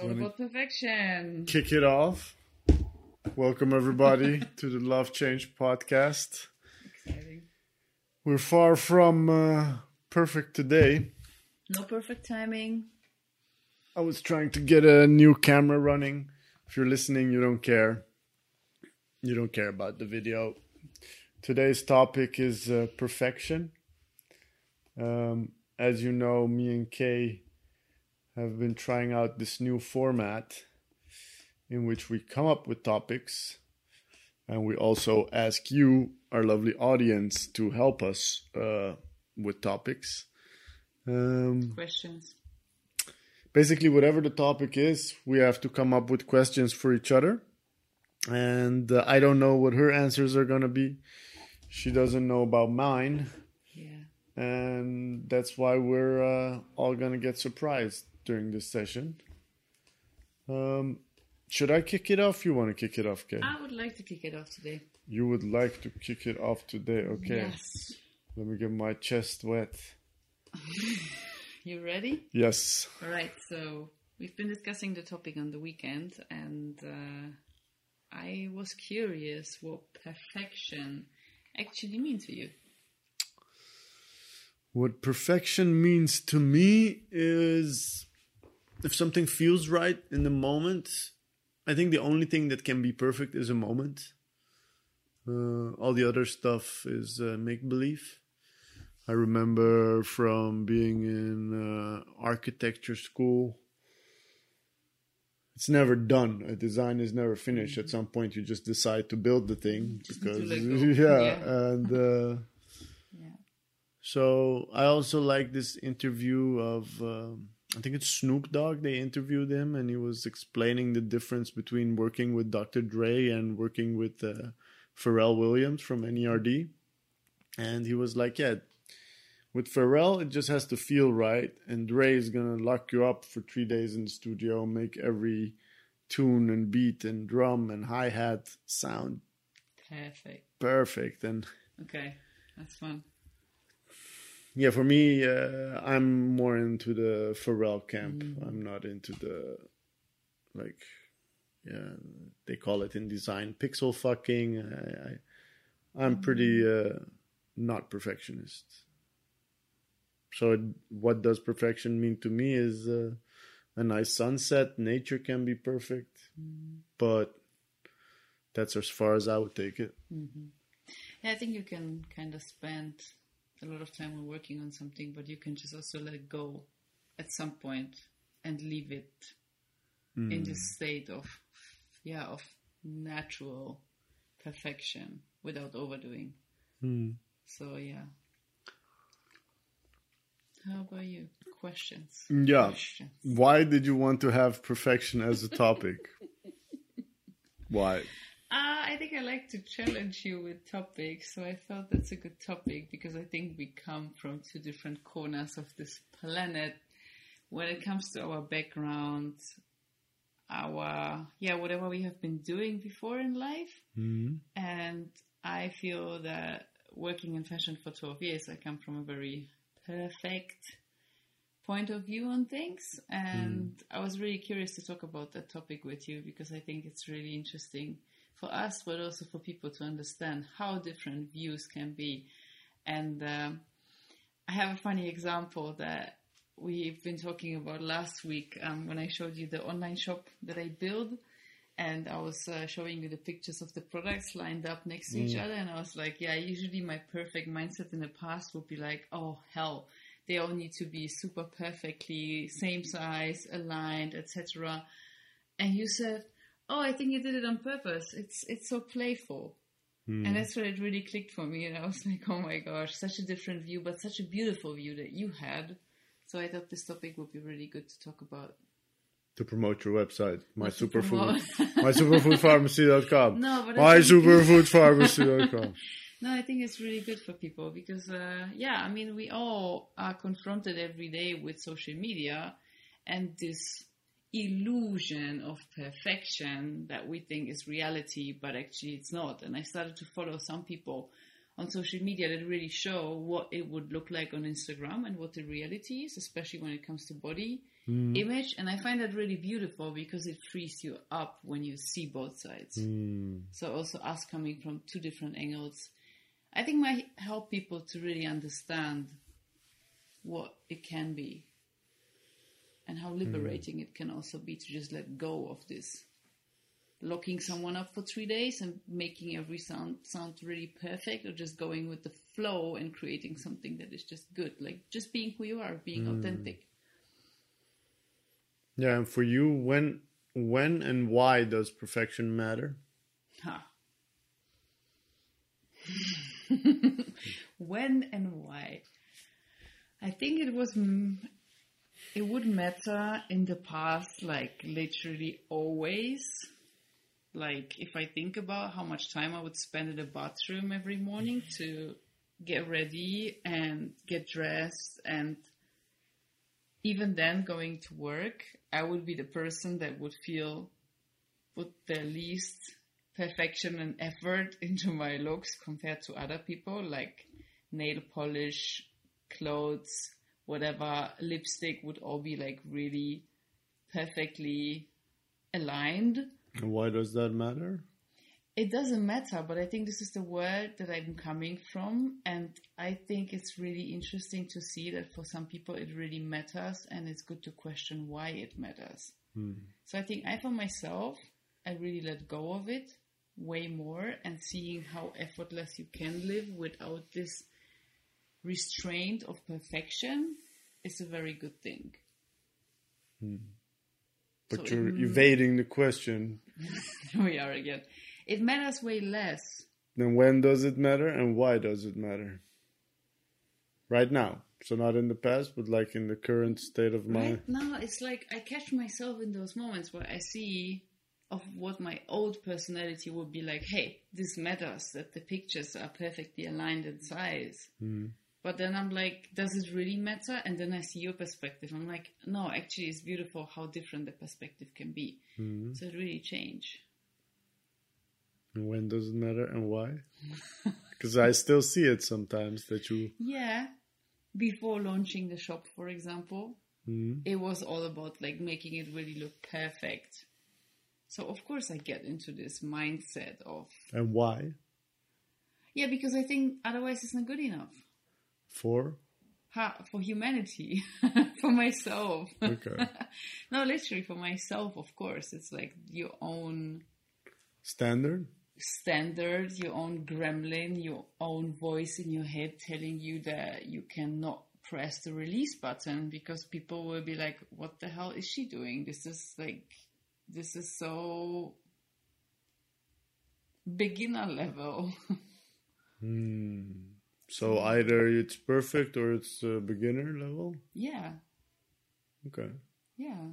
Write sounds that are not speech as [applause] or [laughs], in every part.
all about perfection. Kick it off. Welcome everybody [laughs] to the Love Change podcast. Exciting. We're far from uh, perfect today. No perfect timing. I was trying to get a new camera running. If you're listening, you don't care. You don't care about the video. Today's topic is uh, perfection. Um, as you know, me and Kay have been trying out this new format in which we come up with topics and we also ask you, our lovely audience, to help us uh, with topics. Um, Questions. basically, whatever the topic is, we have to come up with questions for each other. And uh, I don't know what her answers are going to be. She doesn't know about mine. Yeah. And that's why we're uh, all going to get surprised during this session. Um, should I kick it off? You want to kick it off, Kay? I would like to kick it off today. You would like to kick it off today. Okay. Yes. Let me get my chest wet. [laughs] You ready? Yes. All right. So we've been discussing the topic on the weekend, and uh, I was curious what perfection actually means for you. What perfection means to me is if something feels right in the moment, I think the only thing that can be perfect is a moment. Uh, all the other stuff is uh, make believe. I remember from being in uh, architecture school, it's never done. A design is never finished. At some point, you just decide to build the thing [laughs] Just because, [laughs] yeah, Yeah. and. Uh, Yeah. so I also like this interview of um I think it's Snoop Dogg. They interviewed him, and he was explaining the difference between working with Dr. Dre and working with uh, Pharrell Williams from NERD. And he was like, "Yeah, with Pharrell, it just has to feel right, and Dre is gonna lock you up for three days in the studio, make every tune and beat and drum and hi hat sound Perfect. perfect." And Okay. That's fun. Yeah, for me, uh, I'm more into the Pharrell camp. I'm not into the like, yeah, they call it in design pixel fucking. I, I I'm pretty uh, not perfectionist. So, it, what does perfection mean to me is uh, a nice sunset. Nature can be perfect, but that's as far as I would take it. Yeah, I think you can kind of spend a lot of time on working on something, but you can just also let it go at some point and leave it hmm. in this state of, yeah, of natural perfection without overdoing. Hmm. So, yeah. How about you? Questions. Yeah. Questions. Why did you want to have perfection as a topic? [laughs] Why? Uh, I think I like to challenge you with topics, so I thought that's a good topic because I think we come from two different corners of this planet when it comes to our background, our, yeah, whatever we have been doing before in life. And I feel that working in fashion for 12 years, I come from a very perfect point of view on things. And I was really curious to talk about that topic with you because I think it's really interesting for us, but also for people to understand how different views can be. And um, I have a funny example that we've been talking about last week um, when I showed you the online shop that I build. And I was uh, showing you the pictures of the products lined up next to each other. And I was like, yeah, usually my perfect mindset in the past would be like, oh, hell, they all need to be super perfectly same size, aligned, etc. And you said, oh, I think you did it on purpose. It's it's so playful. And that's when it really clicked for me. And [laughs] I was like, oh my gosh, such a different view, but such a beautiful view that you had. So I thought this topic would be really good to talk about. To promote your website, my superfood, [laughs] my superfoodpharmacy.com. [laughs] No, but my superfoodpharmacy.com. No, I think it's really good for people because, uh, yeah, I mean, we all are confronted every day with social media and this illusion of perfection that we think is reality, but actually it's not. And I started to follow some people on social media that really show what it would look like on Instagram and what the reality is, especially when it comes to body image. And I find that really beautiful because it frees you up when you see both sides. Mm. So also us coming from two different angles, I think might help people to really understand what it can be and how hmm. liberating it can also be to just let go of this locking someone up for three days and making every sound sound really perfect or just going with the flow and creating something that is just good like just being who you are being hmm. authentic Yeah, and for you, when when and why does perfection matter? Ha. [laughs] [laughs] when and why? I think it was. Mm, It would matter in the past, like literally always. Like if I think about how much time I would spend in the bathroom every morning to get ready and get dressed and even then going to work, I would be the person that would feel put the least perfection and effort [laughs] into my looks compared to other people, like nail polish, clothes, whatever, lipstick would all be like really perfectly aligned. And why does that matter? It doesn't matter, but I think this is the world that I'm coming from, and I think it's really interesting to see that for some people it really matters, and it's good to question why it matters. Hmm. So I think I, for myself, I really let go of it way more, and seeing how effortless you can live without this restraint of perfection is a very good thing. Hmm. But So you're it- evading the question. [laughs] We are again. It matters way less Then when does it matter and why does it matter? Right now. So not in the past, but like in the current state of mind. Right now, it's like I catch myself in those moments where I see of what my old personality would be like. Hey, this matters that the pictures are perfectly aligned in size. Hmm. But then I'm like, does it really matter? And then I see your perspective. I'm like, no, actually, it's beautiful how different the perspective can be. Mm-hmm. So it really changed. And when does it matter and why? [laughs] Because I still see it sometimes that you. Yeah. Before launching the shop, for example, mm-hmm. it was all about like making it really look perfect. So of course I get into this mindset of And why? yeah, because I think otherwise it's not good enough. For? Ha, for humanity, [laughs] for myself. Okay. [laughs] no, literally for myself, of course. It's like your own Standard? standard, your own gremlin, your own voice in your head telling you that you cannot press the release button because people will be like, what the hell is she doing? This is like, this is so beginner level. [laughs] Hmm. So either it's perfect or it's uh, beginner level? yeah, Okay. yeah.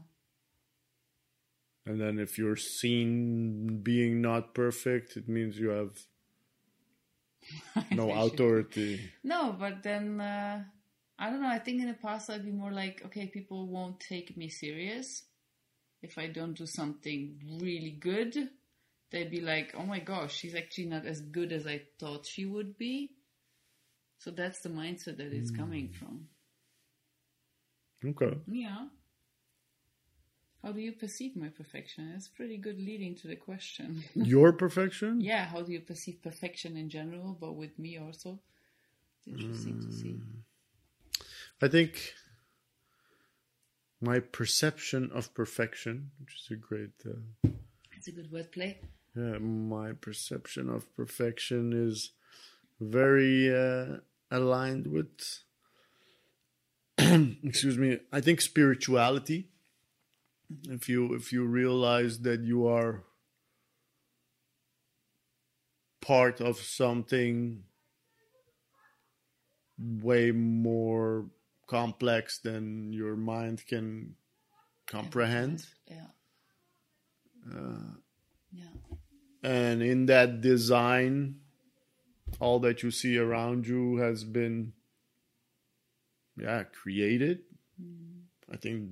And then if you're seen being not perfect, it means you have [laughs] no authority. No, but then uh, I don't know. I think in the past I'd be more like, okay, people won't take me serious if I don't do something really good. They'd be like, oh my gosh, she's actually not as good as I thought she would be. So that's the mindset that it's coming from. Okay. Yeah. How do you perceive my perfection? It's pretty good leading to the question. [laughs] Your perfection? yeah, how do you perceive perfection in general, but with me also? It's interesting to see. I think my perception of perfection, which is a great, uh, It's a good wordplay. yeah, my perception of perfection is very uh, aligned with, [clears throat] excuse me, I think spirituality. If you if you realize that you are part of something way more complex than your mind can comprehend. Yeah. Uh, yeah. And in that design, all that you see around you has been, yeah, created. Mm. I think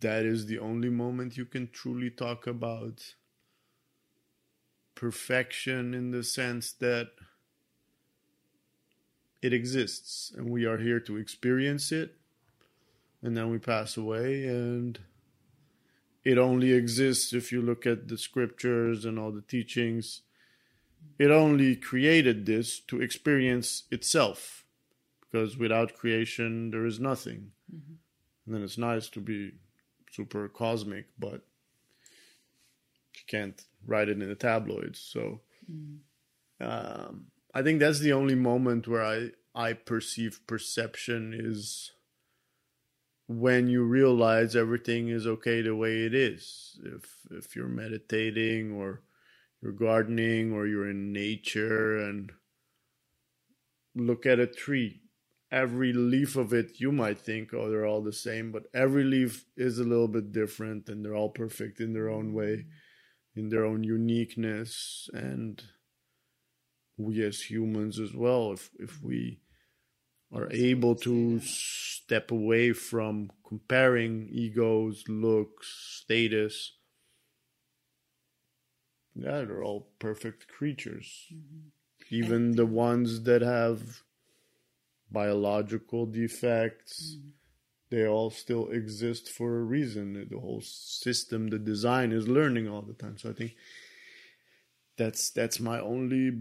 that is the only moment you can truly talk about perfection in the sense that it exists and we are here to experience it and then we pass away and it only exists if you look at the scriptures and all the teachings. It only created this to experience itself, because without creation there is nothing. Mm-hmm. And then it's nice to be super cosmic, but you can't write it in the tabloids. So mm. um, I think that's the only moment where I I perceive perception is when you realize everything is okay the way it is. If if you're meditating or you're gardening or you're in nature and look at a tree. Every leaf of it you might think oh they're all the same but every leaf is a little bit different and they're all perfect in their own way in their own uniqueness. And we as humans as well if if we are able to step away from comparing egos looks status yeah they're all perfect creatures mm-hmm. even the ones that have biological defects. Mm. They all still exist for a reason. The whole system, the design is learning all the time. So I think that's that's my only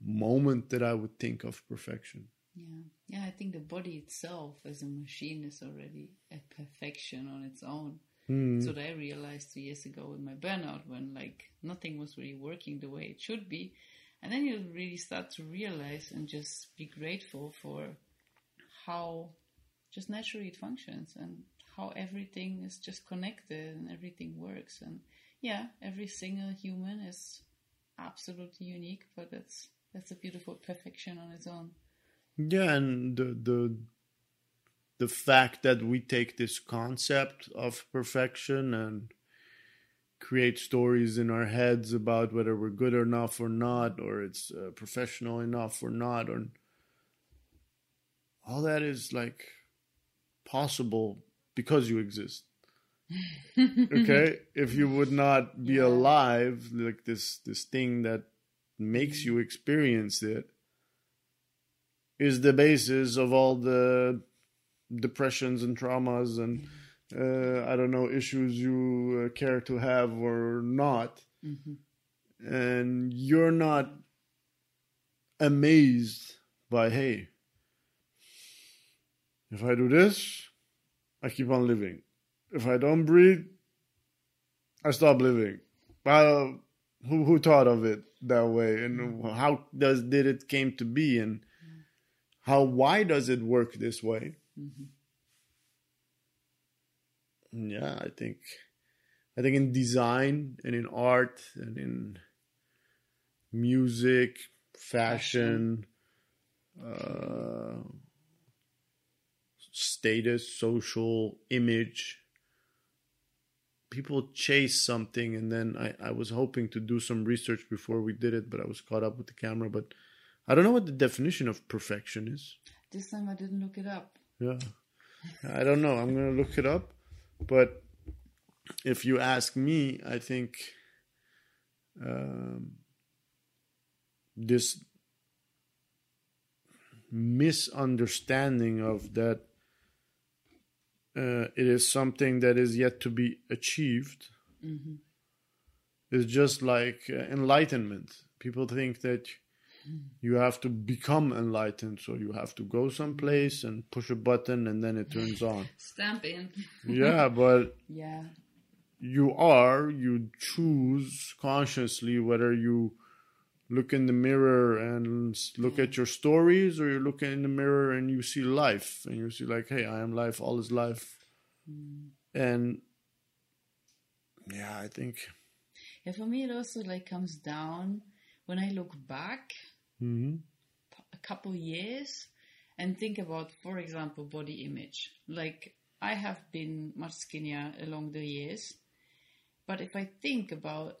moment that I would think of perfection. Yeah. Yeah, I think the body itself as a machine is already a perfection on its own. Mm. So I realized two years ago with my burnout when like nothing was really working the way it should be. And then you really start to realize and just be grateful for how just naturally it functions and how everything is just connected and everything works. And yeah, every single human is absolutely unique, but that's that's a beautiful perfection on its own. Yeah, and the the the fact that we take this concept of perfection and create stories in our heads about whether we're good enough or not, or it's uh, professional enough or not, or all that is like possible because you exist. [laughs] okay, if you would not be yeah. alive, like this this thing that makes you experience it is the basis of all the depressions and traumas and uh, I don't know issues you uh, care to have or not, mm-hmm. and you're not amazed by hey, if I do this, I keep on living. If I don't breathe, I stop living. Well, who who thought of it that way, and mm-hmm. how does did it came to be, and how why does it work this way? Mm-hmm yeah, I think I think in design and in art and in music, fashion, uh, status, social image. People chase something, and then I, I was hoping to do some research before we did it, but I was caught up with the camera. But I don't know what the definition of perfection is. This time I didn't look it up. Yeah. I don't know. I'm going to look it up. But if you ask me, I think um, this misunderstanding of that uh, it is something that is yet to be achieved mm-hmm. is just like uh, enlightenment. People think that you have to become enlightened so you have to go someplace and push a button and then it turns on. [laughs] Stamp in. Yeah [laughs] but yeah. you are you choose consciously whether you look in the mirror and look at your stories or you look in the mirror and you see life and you see like hey i am life all is life. Mm. and yeah i think yeah for me it also like comes down when i look back mm-hmm. a couple years and think about, for example, body image. Like I have been much skinnier along the years, but if I think about,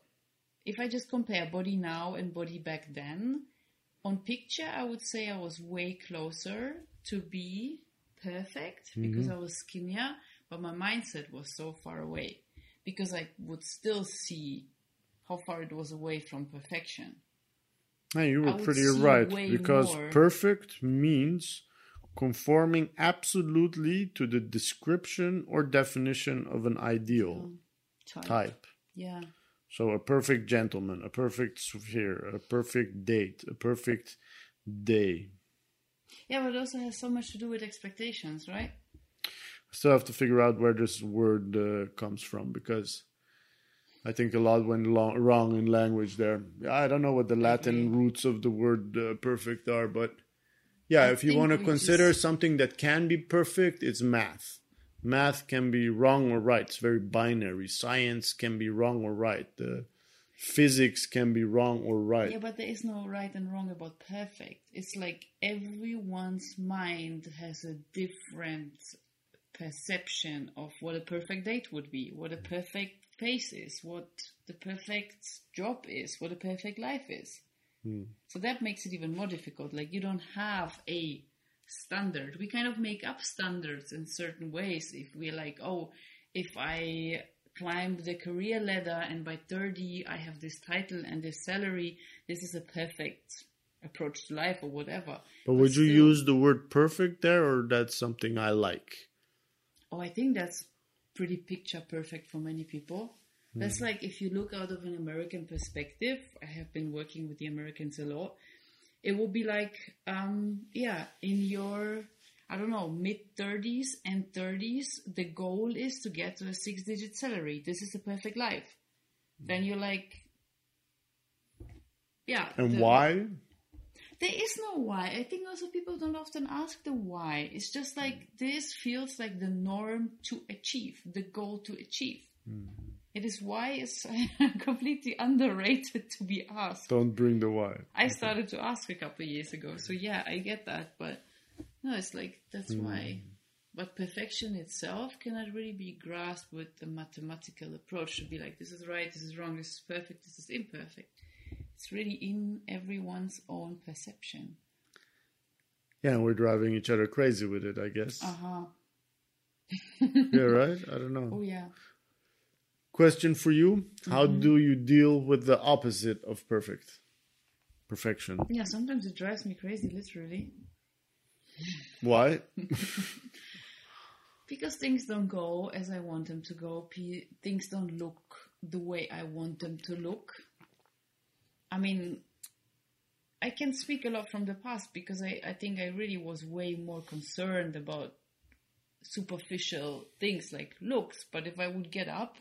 if I just compare body now and body back then, on picture, I would say I was way closer to be perfect mm-hmm. because I was skinnier, but my mindset was so far away because I would still see how far it was away from perfection. Hey, you were pretty right because more. perfect means conforming absolutely to the description or definition of an ideal Type. type. Yeah. So a perfect gentleman, a perfect sphere, a perfect date, a perfect day. Yeah, but it also has so much to do with expectations, right? I still have to figure out where this word uh, comes from because I think a lot went lo- wrong in language there. I don't know what the Latin roots of the word uh, perfect are, but yeah, I if you want to consider just- something that can be perfect, it's math. Math can be wrong or right. It's very binary. Science can be wrong or right. Uh, physics can be wrong or right. Yeah, but there is no right and wrong about perfect. It's like everyone's mind has a different perception of what a perfect date would be, what a perfect face is, what the perfect job is, what a perfect life is. Hmm. So that makes it even more difficult. Like you don't have a standard. We kind of make up standards in certain ways. If we're like, oh, if I climb the career ladder and by 30 I have this title and this salary, this is a perfect approach to life or whatever. But would you still- use the word perfect there, or that's something I like? Oh, I think that's pretty picture perfect for many people. That's like if you look out of an American perspective, I have been working with the Americans a lot. It will be like, um, yeah, in your, I don't know, mid 30s and 30s, the goal is to get to a six digit salary. This is the perfect life. Then you're like, yeah. And the- why? There is no why. I think also people don't often ask the why. It's just like this feels like the norm to achieve, the goal to achieve. Mm-hmm. It is why is [laughs] completely underrated to be asked. Don't bring the why. I started to ask a couple of years ago, so yeah, I get that, but no, it's like that's hmm. why. But perfection itself cannot really be grasped with the mathematical approach to be like this is right, this is wrong, this is perfect, this is imperfect. It's really in everyone's own perception. Yeah, and we're driving each other crazy with it, I guess. Uh huh. [laughs] yeah, right? I don't know. Oh yeah. Question for you How do you deal with the opposite of perfect? Perfection. Yeah, sometimes it drives me crazy, literally. Why? [laughs] Because things don't go as I want them to go. P- things don't look the way I want them to look. I mean, I can speak a lot from the past because I, I think I really was way more concerned about superficial things like looks. But if I would get up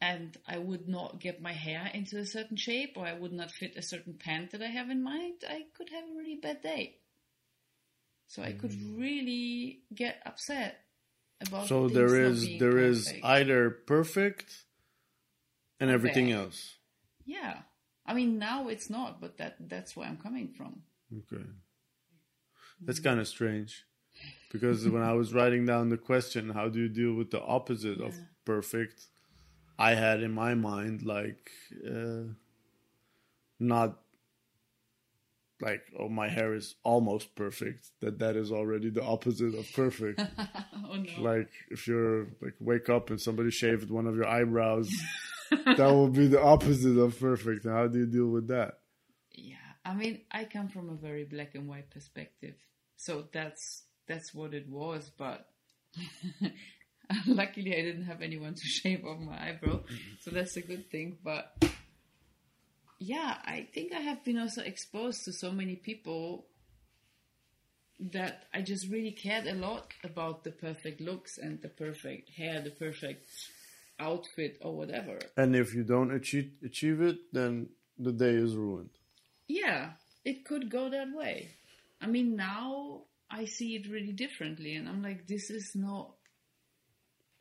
and I would not get my hair into a certain shape or I would not fit a certain pant that I have in mind, I could have a really bad day. So I could mm. really get upset about So there is there is either perfect and everything bad. else. Yeah. I mean now it's not, but that that's where I'm coming from. Okay. That's kind of strange. Because when I was writing down the question, how do you deal with the opposite of perfect? I had in my mind like uh, not like oh my hair is almost perfect that that is already the opposite of perfect [laughs] oh no. like if you're like wake up and somebody shaved one of your eyebrows [laughs] [laughs] that would be the opposite of perfect how do you deal with that Yeah, I mean, I come from a very black and white perspective, so that's that's what it was. But [laughs] luckily, I didn't have anyone to [laughs] shave off my eyebrow, so that's a good thing. But yeah, I think I have been also exposed to so many people that I just really cared a lot about the perfect looks and the perfect hair, the perfect outfit, or whatever. and if you don't achieve achieve it then the day is ruined yeah, it could go that way. I mean, now I see it really differently, and I'm like, this is not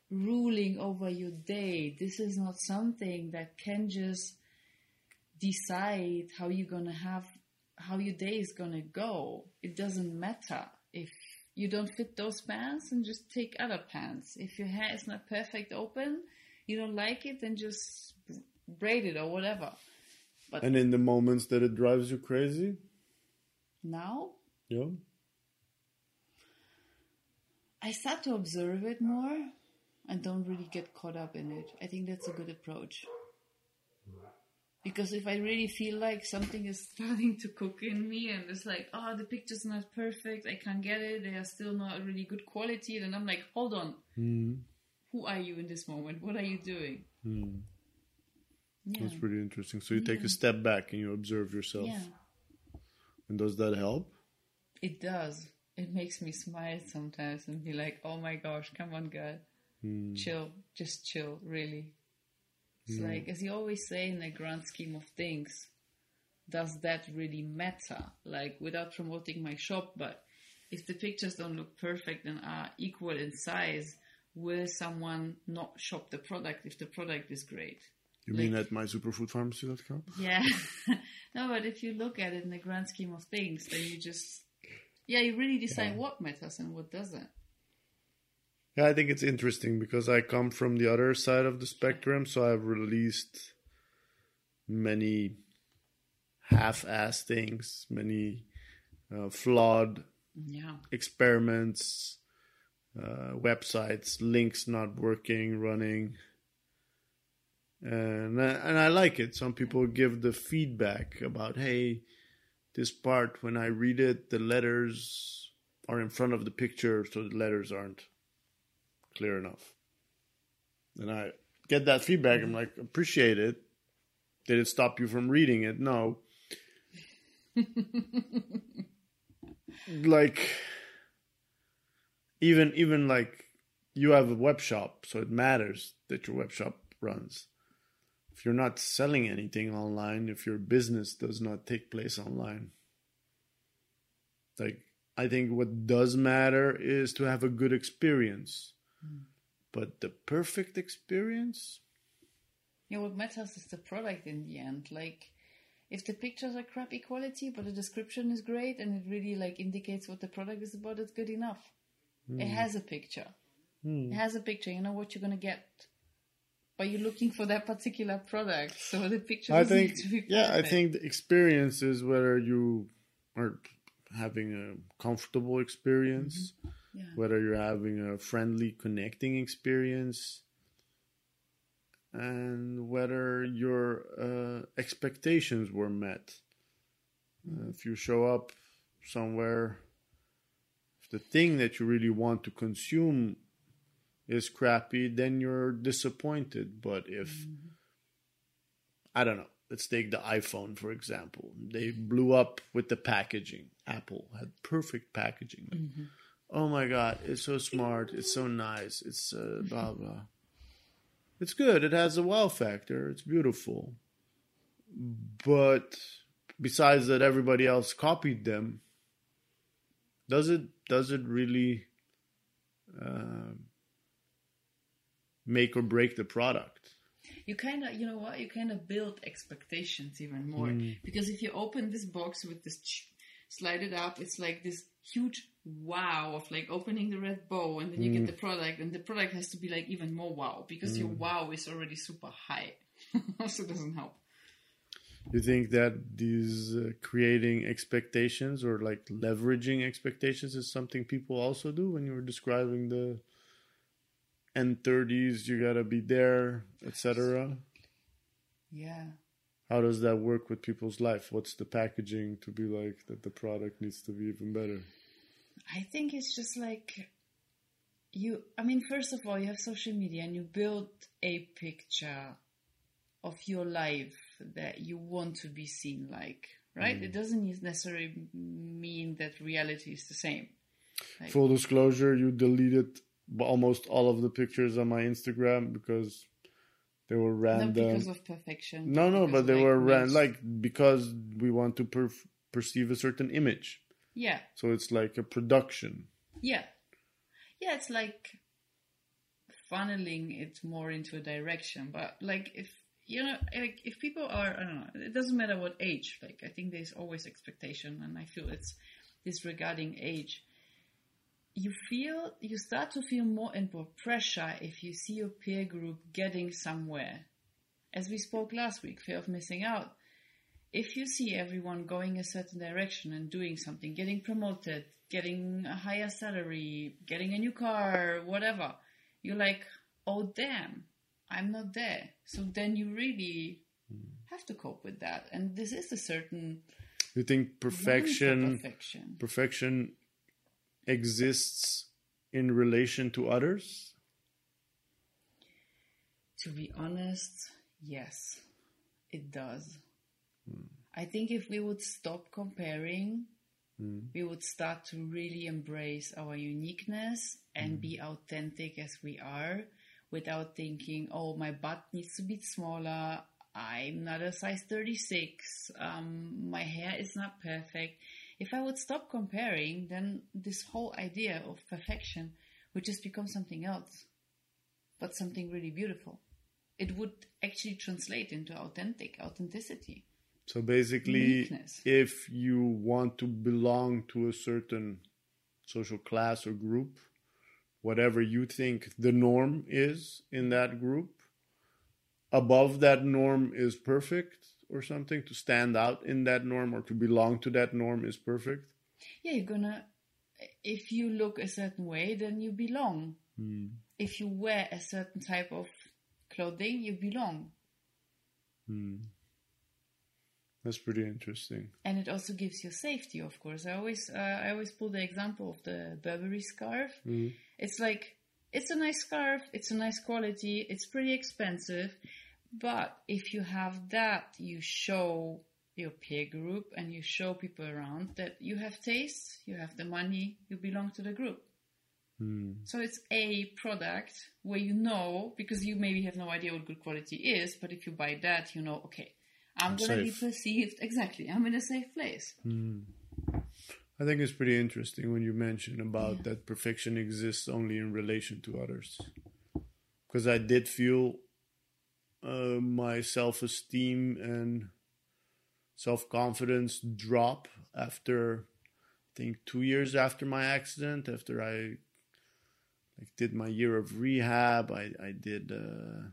ruling over your day. This is not something that can just decide how you're gonna have, how your day is gonna go. It doesn't matter if you don't fit those pants, and just take other pants. If your hair is not perfect open, you don't like it, then just braid it or whatever. But and in the moments that it drives you crazy Now yeah I start to observe it more and don't really get caught up in it. I think that's a good approach. Because if I really feel like something is [laughs] starting to cook in me and it's like, oh, the picture's not perfect, I can't get it, they are still not really good quality, then I'm like, hold on, Mm. Who are you in this moment? What are you doing? Mm. Yeah. That's pretty interesting. So you take Yeah. a step back and you observe yourself. yeah, And does that help? it does. It makes me smile sometimes and be like, oh my gosh, come on, girl. Mm. chill, just chill, really. It's Mm. like, as you always say, in the grand scheme of things, does that really matter? Like, without promoting my shop, but if the pictures don't look perfect and are equal in size, will someone not shop the product if the product is great? You mean at mysuperfoodpharmacy.com? Yeah. [laughs] no, but if you look at it in the grand scheme of things, then you just, yeah, you really decide what matters and what doesn't. Yeah, I think it's interesting because I come from the other side of the spectrum, so I've released many half-assed things, many uh, flawed Yeah. experiments, uh, websites, links not working, running, and I, and I like it. Some people give the feedback about, hey, this part when I read it, the letters are in front of the picture, so the letters aren't clear enough. And I get that feedback. I'm like, appreciate it. Did it stop you from reading it? No. [laughs] like even even like you have a web shop, so it matters that your web shop runs. If you're not selling anything online, if your business does not take place online, like I think what does matter is to have a good experience. Hmm. But the perfect experience, Yeah, what matters is the product in the end. Like, if the pictures are crappy quality, but the description is great and it really like indicates what the product is about, it's good enough. It has a picture. It has a picture. You know what you're gonna get. But you're looking for that particular product, so the picture. I think, to be yeah, I think the experience is whether you are having a comfortable experience, Yeah. whether you're having a friendly, connecting experience, and whether your uh, expectations were met. Uh, if you show up somewhere, the thing that you really want to consume is crappy, then you're disappointed. But if I don't know. Let's take the iPhone for example. They blew up with the packaging. Apple had perfect packaging. Like, Oh my god, it's so smart. It's so nice. It's uh, [laughs] blah blah. It's good. It has a wow factor. It's beautiful. But besides that, everybody else copied them. Does it? Does it really uh, make or break the product? you kind of you know what? You kind of build expectations even more. Hmm. Because if you open this box with this ch- slide it up it's like this huge wow of like opening the red bow and then you get hmm. the product and the product has to be like even more wow because your hmm. wow is already super high. [laughs] Also doesn't help You think that these uh, creating expectations or like leveraging expectations is something people also do when you were describing the N30s, you gotta be there, etc. yeah How does that work with people's life? What's the packaging to be like that the product needs to be even better? I think it's just like you. I mean, first of all, you have social media and you build a picture of your life that you want to be seen like, right? It mm. doesn't necessarily mean that reality is the same. Like, Full disclosure, you deleted almost all of the pictures on my Instagram because they were not random. because of perfection. No, no, but they like, were ran most- like because we want to per- perceive a certain image. yeah, So it's like a production. yeah, yeah. It's like funneling it more into a direction. But like if you know, like if people are, I don't know, it doesn't matter what age. Like I think there's always expectation, and I feel it's disregarding age. You feel you start to feel more and more pressure if you see your peer group getting somewhere. As we spoke last week, fear of missing out. If you see everyone going a certain direction and doing something, getting promoted, getting a higher salary, getting a new car, whatever, you're like, oh damn, I'm not there. So then you really hmm. have to cope with that. And this is a certain You think perfection perfection. perfection exists in relation to others? To be honest, yes, it does. Hmm. I think if we would stop comparing, hmm. we would start to really embrace our uniqueness and be authentic as we are without thinking, oh, my butt needs to be smaller. I'm not a size 36. Um, my hair is not perfect. If I would stop comparing, then this whole idea of perfection would just become something else, but something really beautiful. It would actually translate into authentic authenticity. So basically, Uniqueness. if you want to belong to a certain social class or group, whatever you think the norm is in that group, above that norm is perfect or something, to stand out in that norm or to belong to that norm is perfect. Yeah, you're gonna. If you look a certain way, then you belong. Hmm. If you wear a certain type of clothing, you belong. Hmm. That's pretty interesting. and it also gives you safety of course i always uh, i always pull the example of the burberry scarf hmm. It's like it's a nice scarf it's a nice quality it's pretty expensive but if you have that you show your peer group and you show people around that you have taste you have the money you belong to the group. Hmm. So it's a product where you know because you maybe have no idea what good quality is but if you buy that you know okay i'm, going to be perceived exactly i'm in a safe place hmm. I think it's pretty interesting when you mention about that perfection exists only in relation to others. Because I did feel uh, my self esteem and self confidence drop after, I think, two years after my accident. After I like did my year of rehab, I I did uh,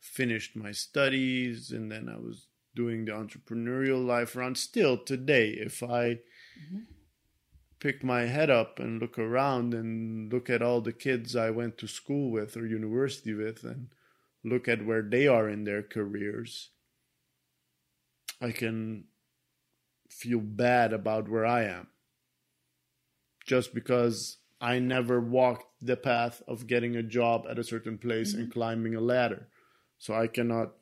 finished my studies, and then I was doing the entrepreneurial life around. Still today, if I pick my head up and look around and look at all the kids I went to school with or university with and look at where they are in their careers, I can feel bad about where I am. Just because I never walked the path of getting a job at a certain place and mm-hmm. climbing a ladder. So I cannot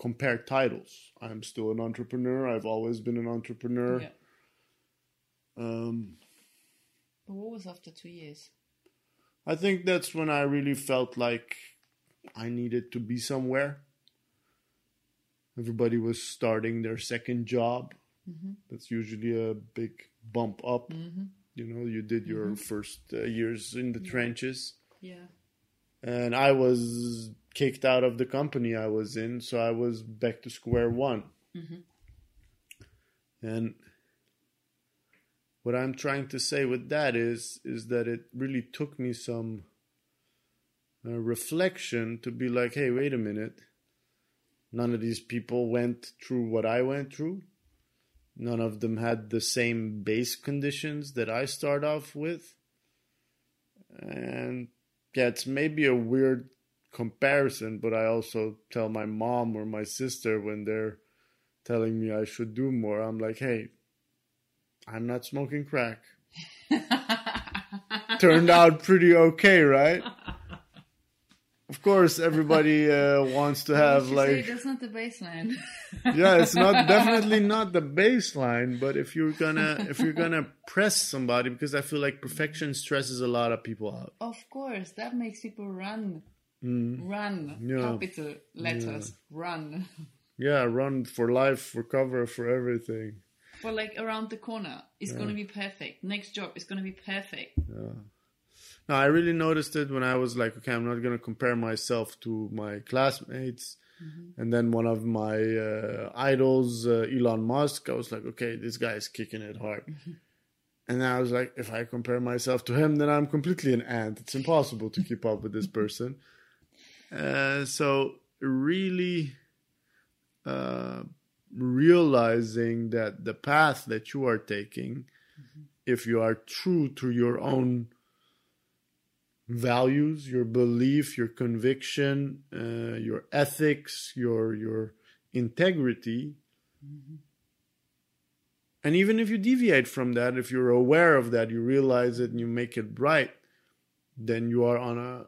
compare titles. I'm still an entrepreneur. I've always been an entrepreneur. yeah Um, but what was after two years I think that's when I really felt like I needed to be somewhere. Everybody was starting their second job. That's usually a big bump up. You know, you did your first uh, years in the trenches, yeah and I was kicked out of the company I was in, so I was back to square one. And what I'm trying to say with that is is that it really took me some uh, reflection to be like, hey, wait a minute. None of these people went through what I went through. None of them had the same base conditions that I start off with. And yeah, it's maybe a weird comparison, but I also tell my mom or my sister when they're telling me I should do more, I'm like, hey, I'm not smoking crack. [laughs] Turned out pretty okay, right? Of course, everybody uh, wants to have like, that's not the baseline [laughs] yeah, it's not [laughs] definitely not the baseline, but if you're gonna if you're gonna press somebody, because I feel like perfection stresses a lot of people out. of course that makes people run run Mm. Yeah. capital letters run Yeah, run for life, for cover, for everything. For like around the corner it's going to be perfect next job is going to be perfect Yeah. No, I really noticed it when I was like, okay, I'm not gonna compare myself to my classmates. And then one of my uh, idols, uh, Elon Musk, I was like, okay, this guy is kicking it hard. And then I was like, if I compare myself to him, then I'm completely an ant. It's impossible to keep up with this [laughs] person. Uh, so really uh, realizing that the path that you are taking, mm-hmm. if you are true to your own values, your belief, your conviction, uh, your ethics, your your integrity. Mm-hmm. And even if you deviate from that, if you're aware of that, you realize it and you make it right, then you are on a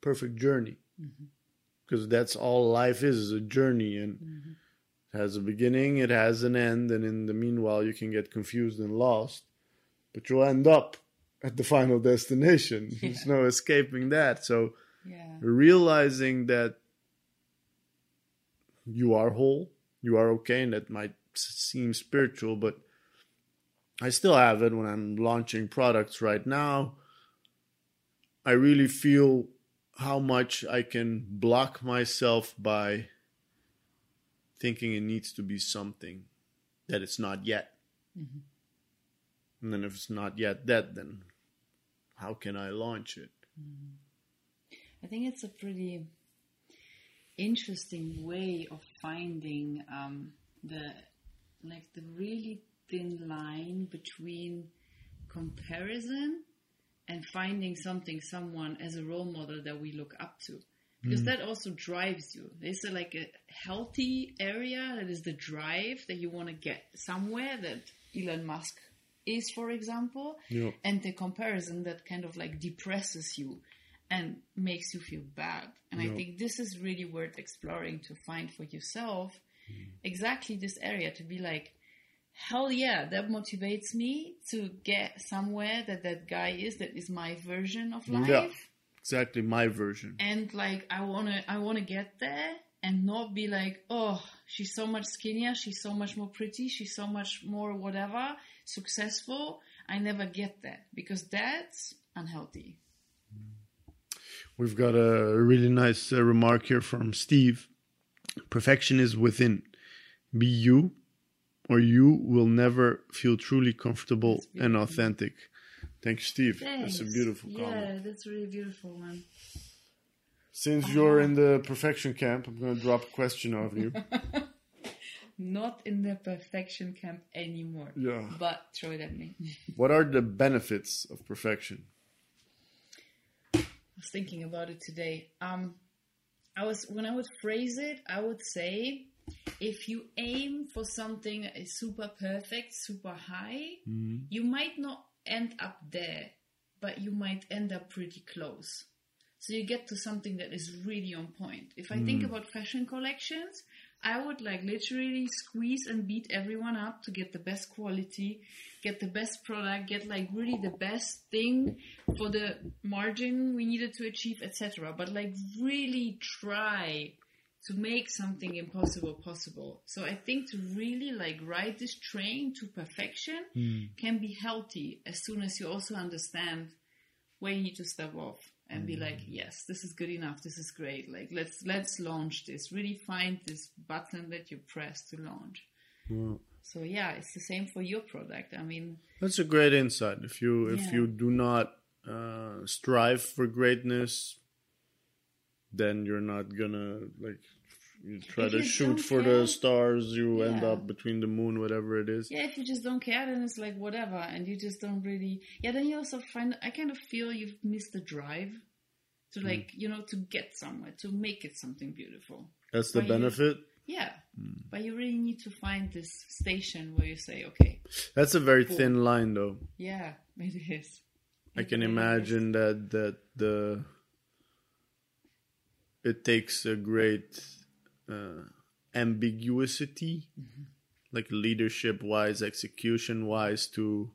perfect journey. Mm-hmm. Because that's all life is, is a journey and it has a beginning, it has an end, and in the meanwhile you can get confused and lost. But you'll end up at the final destination. There's no escaping that. So Yeah. realizing that you are whole, you are okay, and that might seem spiritual, but I still have it when I'm launching products right now. I really feel how much I can block myself by thinking it needs to be something that it's not yet. And then if it's not yet that, then how can I launch it? I think it's a pretty interesting way of finding um, the like the really thin line between comparison and finding something someone as a role model that we look up to because mm. that also drives you there's a, like a healthy area that is the drive that you want to get somewhere that elon musk is for example Yeah. and the comparison that kind of like depresses you and makes you feel bad. And I think this is really worth exploring to find for yourself mm. exactly this area to be like, hell yeah, that motivates me to get somewhere that that guy is, that is my version of life. Yeah. Exactly my version. And like, I wanna, I wanna get there and not be like, oh, she's so much skinnier, she's so much more pretty, she's so much more whatever, successful. I never get that because that's unhealthy. We've got a really nice uh, remark here from Steve. Perfection is within. Be you, or you will never feel truly comfortable and authentic. Thank you, Steve. That's a beautiful Yeah, comment. Yeah, that's a really beautiful one. Since you're in the perfection camp, I'm going to drop a question on you. [laughs] Not in the perfection camp anymore. Yeah. But throw it at me. [laughs] What are the benefits of perfection? I was thinking about it today. Um, I was when I would phrase it, I would say, if you aim for something super perfect, super high, you might not end up there, but you might end up pretty close. So you get to something that is really on point. If I think mm. about fashion collections, I would like literally squeeze and beat everyone up to get the best quality, get the best product, get like really the best thing for the margin we needed to achieve, etc. But like really try to make something impossible possible. So I think to really like ride this train to perfection can be healthy as soon as you also understand where you need to step off and be like, yes, this is good enough. This is great. Like let's let's launch this. Really find this button that you press to launch. Well, So yeah, it's the same for your product. I mean, That's a great insight. If you if Yeah. you do not uh, strive for greatness, then you're not gonna like you try If to you shoot for care- the stars. You end up between the moon, whatever it is. yeah, if you just don't care, then it's like whatever, and you just don't really. Yeah, then you also find. I kind of feel you've missed the drive to hmm. like you know to get somewhere to make it something beautiful. That's the Where you- benefit. Yeah, hmm. but you really need to find this station where you say, okay, That's a very thin line, though. yeah, [laughs] it is. I can really is. imagine that that the it takes a great uh, ambiguity, like leadership wise, execution wise, to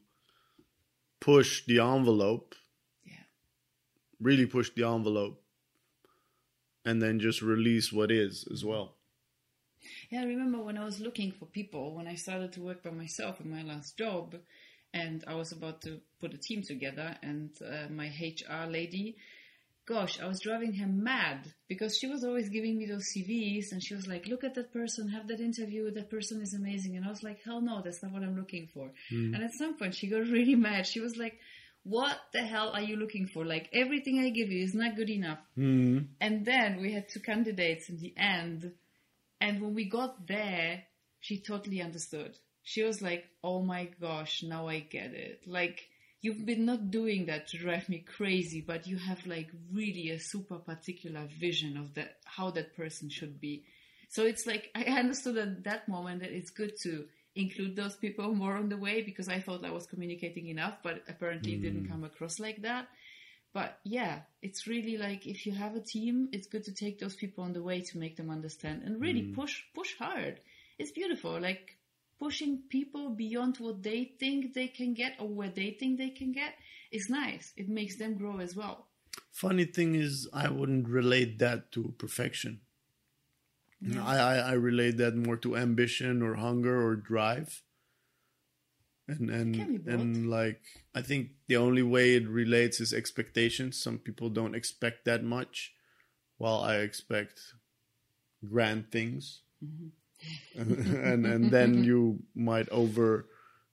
push the envelope, Yeah. really push the envelope, and then just release what is as well. Yeah, I remember when I was looking for people, when I started to work by myself in my last job, and I was about to put a team together, and uh, my HR lady, gosh, I was driving her mad because she was always giving me those CVs, and she was like, "Look at that person, have that interview. That person is amazing." And I was like, "Hell no, that's not what I'm looking for." And at some point, she got [laughs] really mad. She was like. What the hell are you looking for? Like everything I give you is not good enough. Mm. And then we had two candidates in the end. And when we got there, she totally understood. She was like, oh my gosh, now I get it. Like, you've been not doing that to drive me crazy, but you have like really a super particular vision of that, how that person should be. So it's like I understood at that moment that it's good to include those people more on the way because I thought I was communicating enough, but apparently it didn't mm. come across like that. But yeah, it's really like if you have a team, it's good to take those people on the way to make them understand and really mm. push push hard. It's beautiful, like pushing people beyond what they think they can get or where they think they can get is nice. It makes them grow as well. Funny thing is, I wouldn't relate that to perfection. I, I, I relate that more to ambition or hunger or drive. And and can be both. and like I think the only way it relates is expectations. Some people don't expect that much, while I expect grand things. Mm-hmm. And and then mm-hmm. you might over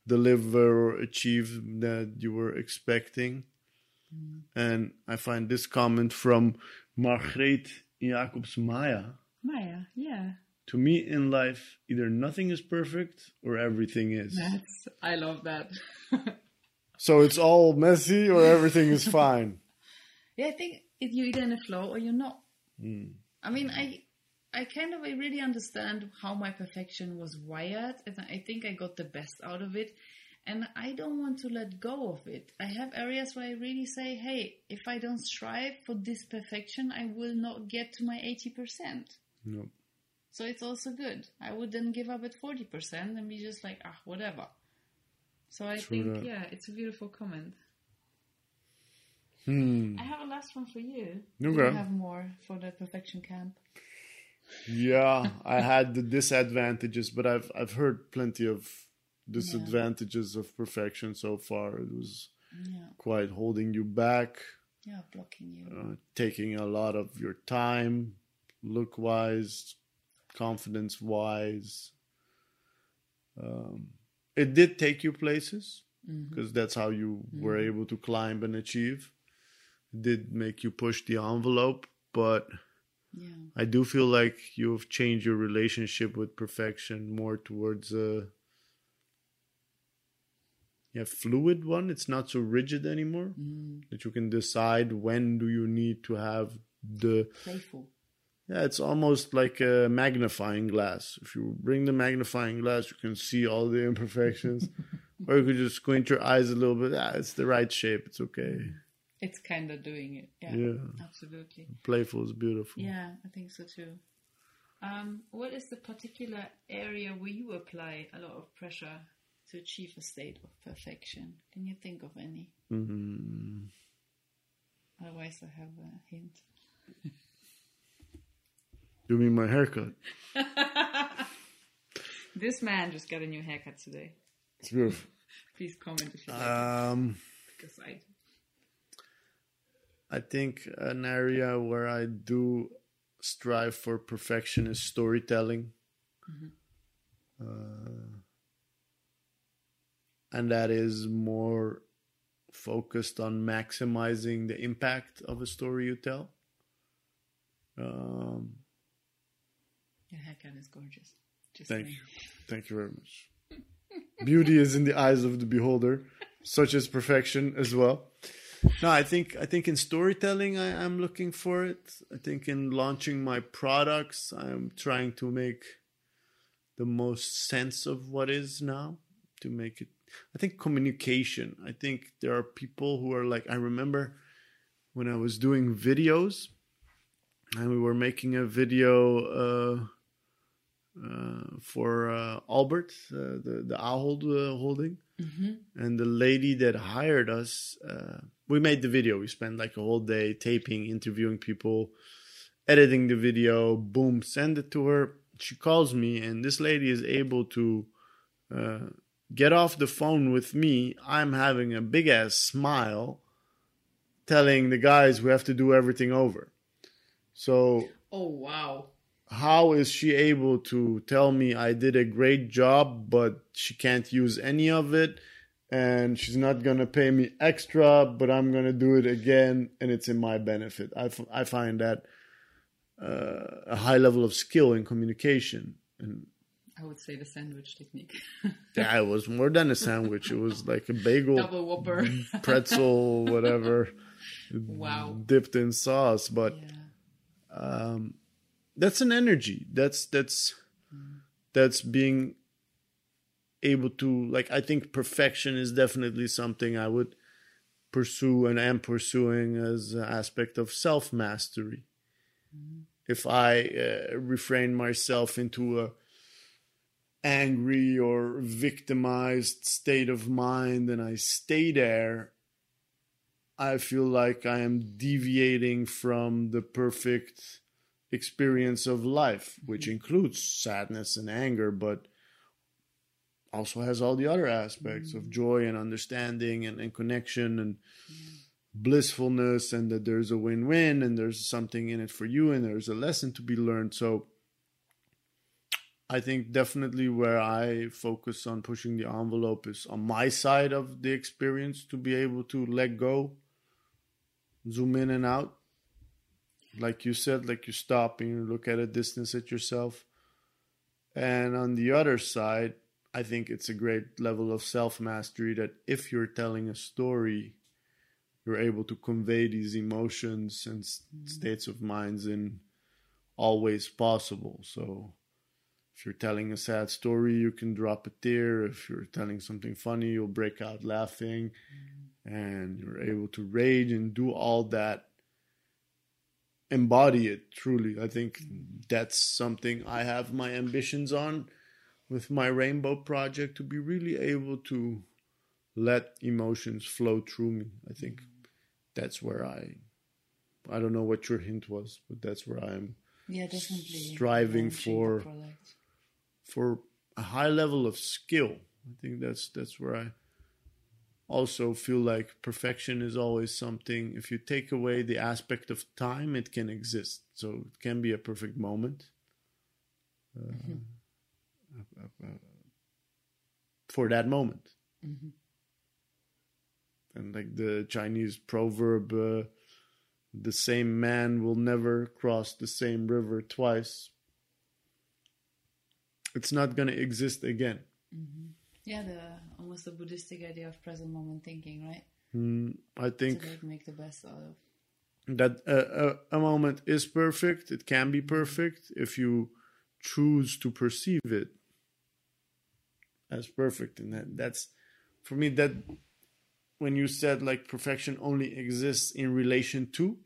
deliver or achieve that you were expecting. Mm. And I find this comment from Margreet Jacobs Maya. Maya, yeah. To me in life, either nothing is perfect or everything is. That's I love that. [laughs] So it's all messy or everything is fine. [laughs] Yeah, I think if you're either in a flow or you're not. Hmm. I mean, I I kind of I really understand how my perfection was wired, and I think I got the best out of it. And I don't want to let go of it. I have areas where I really say, hey, if I don't strive for this perfection, I will not get to my 80%. No. So it's also good. I would then give up at 40% and be just like, ah, whatever. So I True think, that. yeah, it's a beautiful comment. Hmm. I have a last one for you. Okay. Do you have more for the perfection camp? Yeah, I had the disadvantages, but I've I've heard plenty of disadvantages of perfection so far. It was Yeah, quite holding you back, yeah, blocking you. uh, taking a lot of your time, look wise, confidence wise. Um, it did take you places because that's how you were able to climb and achieve. It did make you push the envelope, but Yeah, I do feel like you've changed your relationship with perfection more towards a yeah, fluid one. It's not so rigid anymore. That you can decide when do you need to have the playful. yeah, it's almost like a magnifying glass. If you bring the magnifying glass, you can see all the imperfections. [laughs] or you could just squint your eyes a little bit. Ah, it's the right shape. It's okay. It's kind of doing it. Yeah, Yeah. absolutely. Playful is beautiful. Yeah, I think so too. Um, what is the particular area where you apply a lot of pressure to achieve a state of perfection? Can you think of any? Mm, Otherwise, I have a hint. Do you mean my haircut? [laughs] This man just got a new haircut today. It's beautiful. [laughs] Please comment if you like Um, it, because I I think an area where I do strive for perfection is storytelling. Uh, and that is more focused on maximizing the impact of a story you tell. Um, your haircut is gorgeous. Just thank saying. you. Thank you very much. Beauty is in the eyes of the beholder, such as perfection as well. No, I think I think in storytelling I, I'm looking for it. I think in launching my products, I'm trying to make the most sense of what is now to make it. I think communication. I think there are people who are like I remember when I was doing videos, and we were making a video. Uh, uh, for uh, Albert, uh, the the Ahold uh, holding, and the lady that hired us. We made the video. We spent like a whole day taping, interviewing people, editing the video. Boom, send it to her. She calls me, and this lady is able to uh, get off the phone with me. I'm having a big ass smile, telling the guys we have to do everything over. So Oh wow! how is she able to tell me I did a great job, but she can't use any of it, and she's not gonna pay me extra, but I'm gonna do it again, and it's in my benefit. I, f- I find that uh, a high level of skill in communication, and I would say the sandwich technique. [laughs] yeah, it was more than a sandwich. It was like a bagel, Double whopper. [laughs] pretzel, whatever, wow. dipped in sauce, but. Yeah. um, that's an energy. That's that's that's being able to like. I think perfection is definitely something I would pursue and am pursuing as an aspect of self mastery. If I uh, refrain myself into a angry or victimized state of mind and I stay there, I feel like I am deviating from the perfect experience of life, which includes sadness and anger, but also has all the other aspects of mm. joy and understanding and, and connection and mm. blissfulness, and that there's a win win and there's something in it for you and there's a lesson to be learned. So, I think definitely where I focus on pushing the envelope is on my side of the experience to be able to let go, zoom in and out. Like you said, like you stop and you look at a distance at yourself. And on the other side, I think it's a great level of self mastery that if you're telling a story, you're able to convey these emotions and mm-hmm. states of minds in all ways possible. So, if you're telling a sad story, you can drop a tear. If you're telling something funny, you'll break out laughing. Mm-hmm. And you're able to rage and do all that. Embody it truly. I think mm-hmm. that's something I have my ambitions on with my rainbow project to be really able to let emotions flow through me. I think that's where I I don't know what your hint was, but that's where I'm Yeah, definitely. striving for for a high level of skill. I think that's that's where I also feel like perfection is always something. If you take away the aspect of time, it can exist. So it can be a perfect moment uh, uh, for that moment. Mhm. And like the Chinese proverb, uh, the same man will never cross the same river twice. It's not going to exist again. Yeah, the almost the Buddhistic idea of present moment thinking, right? Mm, I think like make the best out of. that a, a, a moment is perfect. It can be perfect if you choose to perceive it as perfect, and that that's for me that when you said like perfection only exists in relation to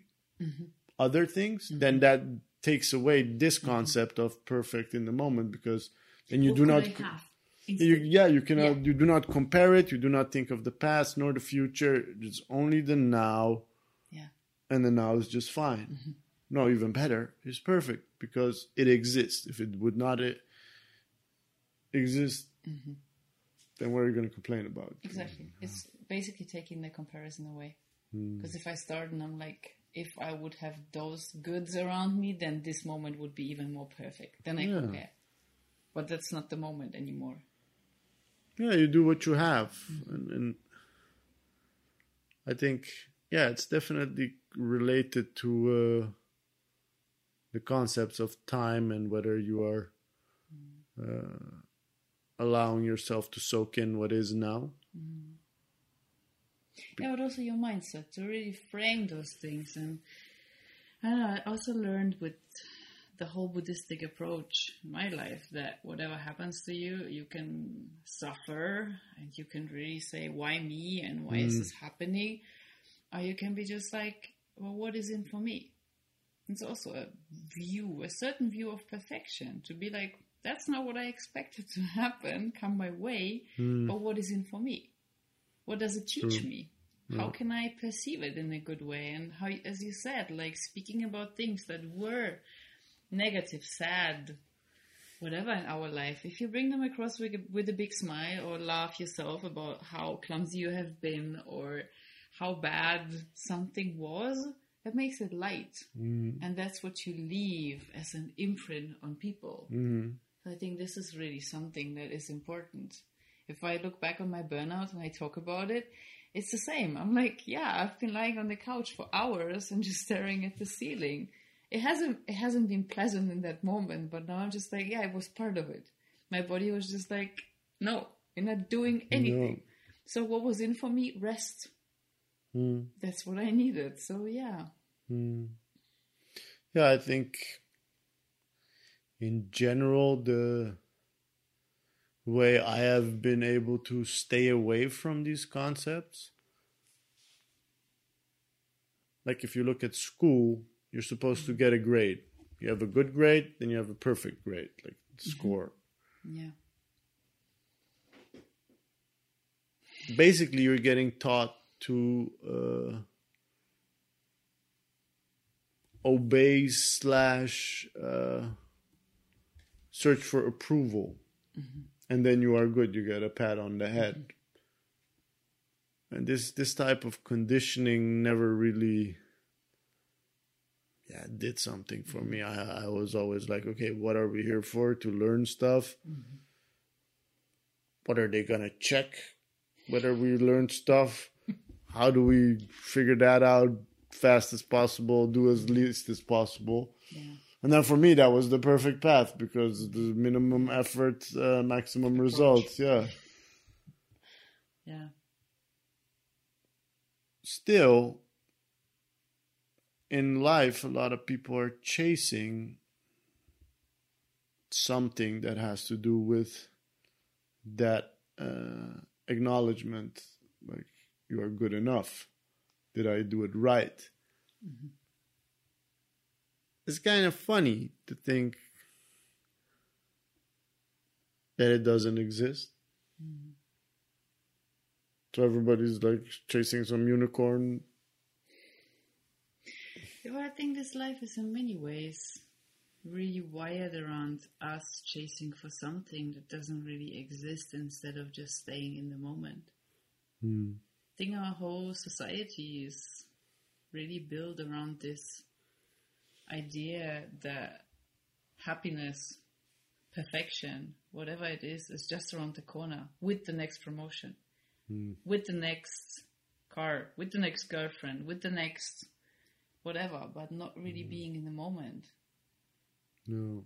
other things, then that takes away this concept of perfect in the moment because then you What do not. You, yeah, you cannot. Yeah. You do not compare it. You do not think of the past nor the future. It's only the now, Yeah. and the now is just fine. No, even better, it's perfect because it exists. If it would not e- exist, then what are you going to complain about? Exactly. It's basically taking the comparison away. Hmm. Because if I start and I'm like, if I would have those goods around me, then this moment would be even more perfect. Then I Yeah. compare. But that's not the moment anymore. Yeah, you do what you have, and, and I think yeah, it's definitely related to uh, the concepts of time and whether you are uh, allowing yourself to soak in what is now. Mm-hmm. Yeah, but also your mindset to really frame those things. And I don't know, I also learned with the whole Buddhistic approach in my life that whatever happens to you, you can suffer and you can really say, why me and why is this mm. happening? Or you can be just like, well, what is in for me? It's also a view, a certain view of perfection to be like, that's not what I expected to happen, come my way, hmm. but what is in for me? What does it teach me? Hmm. How can I perceive it in a good way? And how, as you said, like speaking about things that were negative, sad, whatever in our life, if you bring them across with a, with a big smile or laugh yourself about how clumsy you have been or how bad something was, that makes it light. Hmm. And that's what you leave as an imprint on people. So I think this is really something that is important. If I look back on my burnout and I talk about it, it's the same. I'm like, yeah, I've been lying on the couch for hours and [laughs] just staring at the ceiling. It hasn't it hasn't been pleasant in that moment, but now I'm just like, yeah, it was part of it. My body was just like, no, you're not doing anything. So what was in for me? Rest. Mm. That's what I needed. So yeah. Mm. Yeah, I think in general the way I have been able to stay away from these concepts. Like if you look at school, you're supposed to get a grade. You have a good grade, then you have a perfect grade, like score. Yeah. Basically, you're getting taught to uh, obey slash uh, search for approval, mm-hmm. and then you are good. You get a pat on the head. Mm-hmm. And this this type of conditioning never really yeah did something for me. I I was always like, okay, what are we here for? To learn stuff. Mm-hmm. What are they gonna check? Whether we learn stuff. [laughs] How do we figure that out fast as possible? Do as least as possible. Yeah. And then for me, that was the perfect path because the minimum effort, uh, maximum results. Yeah. Yeah. Still, in life, a lot of people are chasing something that has to do with that uh, acknowledgement like, you are good enough. Did I do it right? It's kind of funny to think that it doesn't exist. So everybody's like chasing some unicorn. Well, I think this life is in many ways really wired around us chasing for something that doesn't really exist instead of just staying in the moment. Hmm. I think our whole society is really built around this idea that happiness, perfection, whatever it is, is just around the corner with the next promotion, hmm. with the next car, with the next girlfriend, with the next whatever, but not really hmm. being in the moment. No.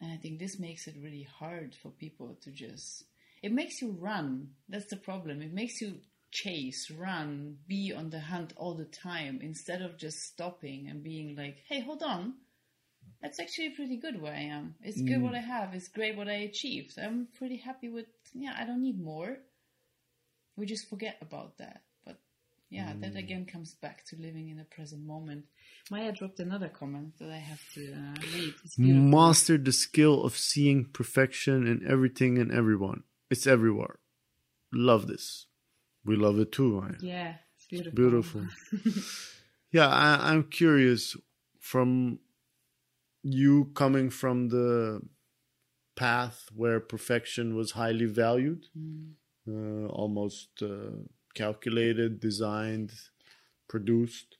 And I think this makes it really hard for people to just. It makes you run. That's the problem. It makes you chase, run, be on the hunt all the time instead of just stopping and being like, hey, hold on. That's actually pretty good where I am. It's good what I have. It's great what I achieved. I'm pretty happy with, yeah, I don't need more. We just forget about that. But yeah, that again comes back to living in the present moment. Maya dropped another comment that I have to uh, read. Master the skill of seeing perfection in everything and everyone. It's everywhere. Love this. We love it too. Maya. Yeah, it's beautiful. Beautiful. [laughs] yeah, I, I'm curious from you coming from the path where perfection was highly valued, uh, almost uh, calculated, designed, produced.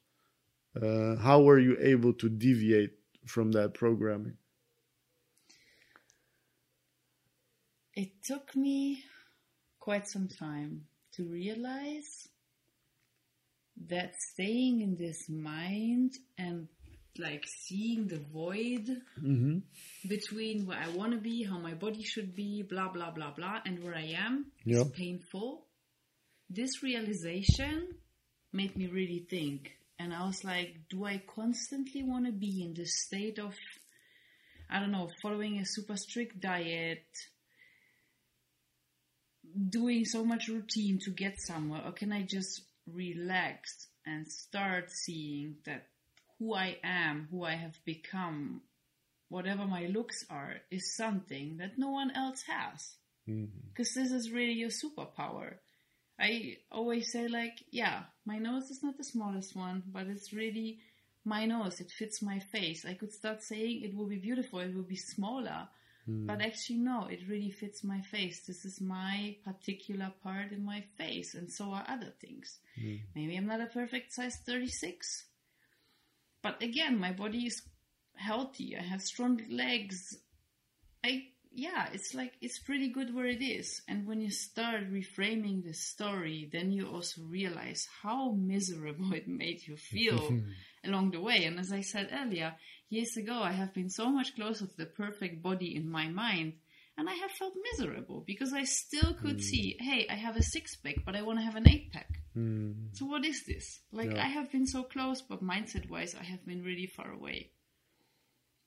Uh, how were you able to deviate from that programming? It took me quite some time to realize that staying in this mind and like seeing the void Mm-hmm. between where I want to be, how my body should be, blah, blah, blah, blah, and where I am Yeah. is painful. This realization made me really think. And I was like, do I constantly want to be in this state of, I don't know, following a super strict diet, doing so much routine to get somewhere, or can I just relax and start seeing that who I am, who I have become, whatever my looks are, is something that no one else has? Mm-hmm. Because this is really your superpower. I always say, like, yeah, my nose is not the smallest one, but it's really my nose. It fits my face. I could start saying it will be beautiful, it will be smaller. Hmm. But actually, no, it really fits my face. This is my particular part in my face, and so are other things. Hmm. Maybe I'm not a perfect size 36. But again, my body is healthy. I have strong legs. I yeah, it's like it's pretty good where it is. And when you start reframing the story, then you also realize how miserable [laughs] it made you feel [laughs] along the way. And as I said earlier, years ago I have been so much closer to the perfect body in my mind. And I have felt miserable because I still could see, hey, I have a six pack, but I want to have an eight pack. So what is this? Like Yeah. I have been so close, but mindset wise, I have been really far away.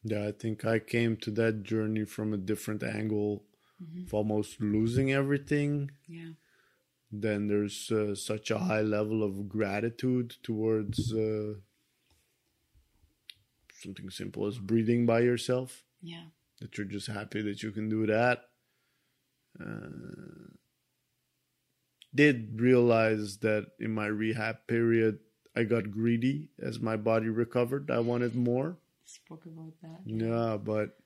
Yeah, I think I came to that journey from a different angle of almost losing everything. Yeah. Then there's uh, such a high level of gratitude towards uh, something simple as breathing by yourself Yeah. that you're just happy that you can do that. Uh, did realize that in my rehab period, I got greedy as my body recovered. I wanted more. Spoke about that. Yeah, but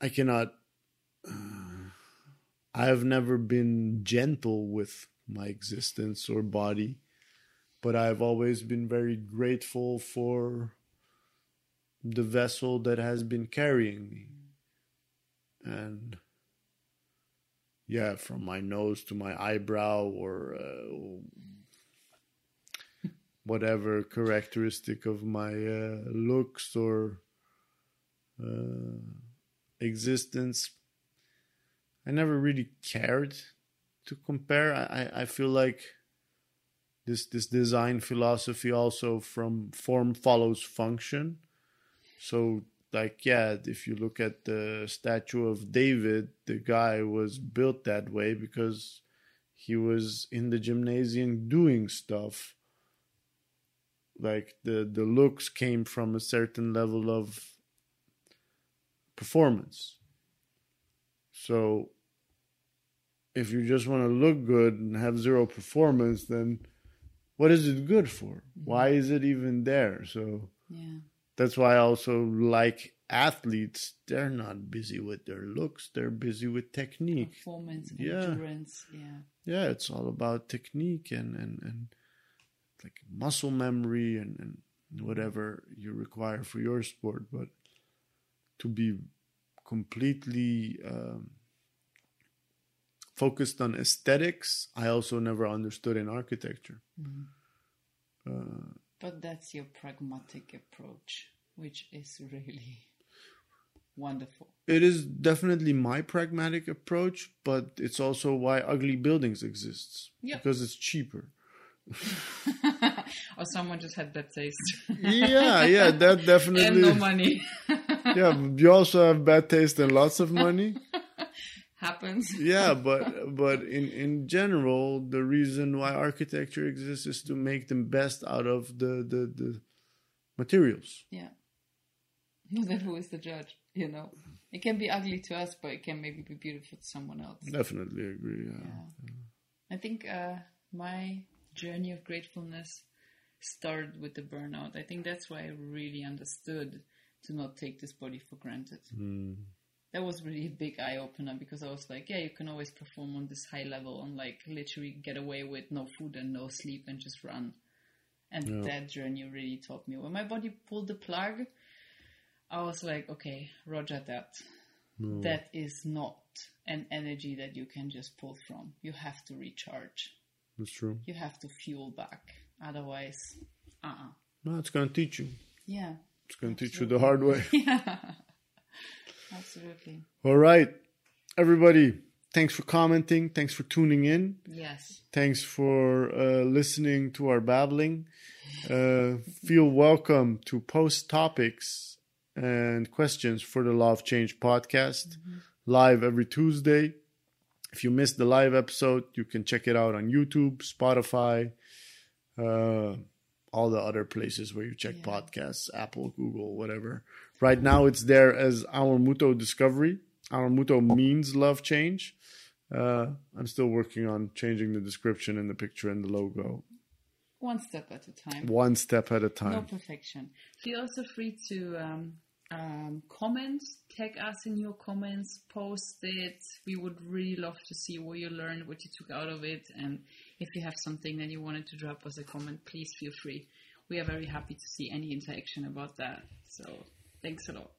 I cannot. Uh, I have never been gentle with my existence or body, but I've always been very grateful for the vessel that has been carrying me. And yeah, from my nose to my eyebrow or uh, whatever characteristic of my uh, looks or uh, existence. I never really cared to compare. I, I- I feel like this this design philosophy also from form follows function. So like yeah, if you look at the statue of David, the guy was built that way because he was in the gymnasium doing stuff like the the looks came from a certain level of performance so if you just want to look good and have zero performance then what is it good for why is it even there so Yeah. that's why i also like athletes they're not busy with their looks they're busy with technique Performance, Yeah. endurance. Yeah. yeah it's all about technique and and, and like muscle memory and, and whatever you require for your sport but to be completely um, focused on aesthetics i also never understood in architecture uh, But that's your pragmatic approach, which is really [laughs] wonderful. it is definitely my pragmatic approach but it's also why ugly buildings exists Yeah. because it's cheaper [laughs] or someone just had that taste. yeah yeah that [laughs] definitely and no money. yeah, you also have bad taste and lots of money. Happens. [laughs] Yeah, but but in in general, the reason why architecture exists is to make the best out of the the, the materials. Yeah. Then [laughs] who is the judge? You know, it can be ugly to us, but it can maybe be beautiful to someone else. Definitely agree. Yeah. Yeah. I think uh, my journey of gratefulness started with the burnout. I think that's why I really understood to not take this body for granted. Mm. That was really a big eye opener because I was like, yeah, you can always perform on this high level and like literally get away with no food and no sleep and just run. And Yeah. that journey really taught me. When my body pulled the plug, I was like, okay, Roger that. No. That is not an energy that you can just pull from. You have to recharge. That's true. You have to fuel back. Otherwise, uh uh No, it's gonna teach you. Yeah. It's gonna teach you the hard way. Yeah. [laughs] [laughs] Absolutely. All right, everybody. Thanks for commenting. Thanks for tuning in. Yes. Thanks for uh, listening to our babbling. Uh, feel welcome to post topics and questions for the Law of Change podcast live every Tuesday. If you missed the live episode, you can check it out on YouTube, Spotify, uh, all the other places where you check Yeah. podcasts, Apple, Google, whatever. Right now, it's there as Our Muto Discovery. Our Muto means love change. Uh, I'm still working on changing the description and the picture and the logo One step at a time. one step at a time. No perfection. Feel also free to um, um, comment, tag us in your comments, post it. We would really love to see what you learned, what you took out of it, and if you have something that you wanted to drop us a comment, please feel free. We are very happy to see any interaction about that. So thanks a lot.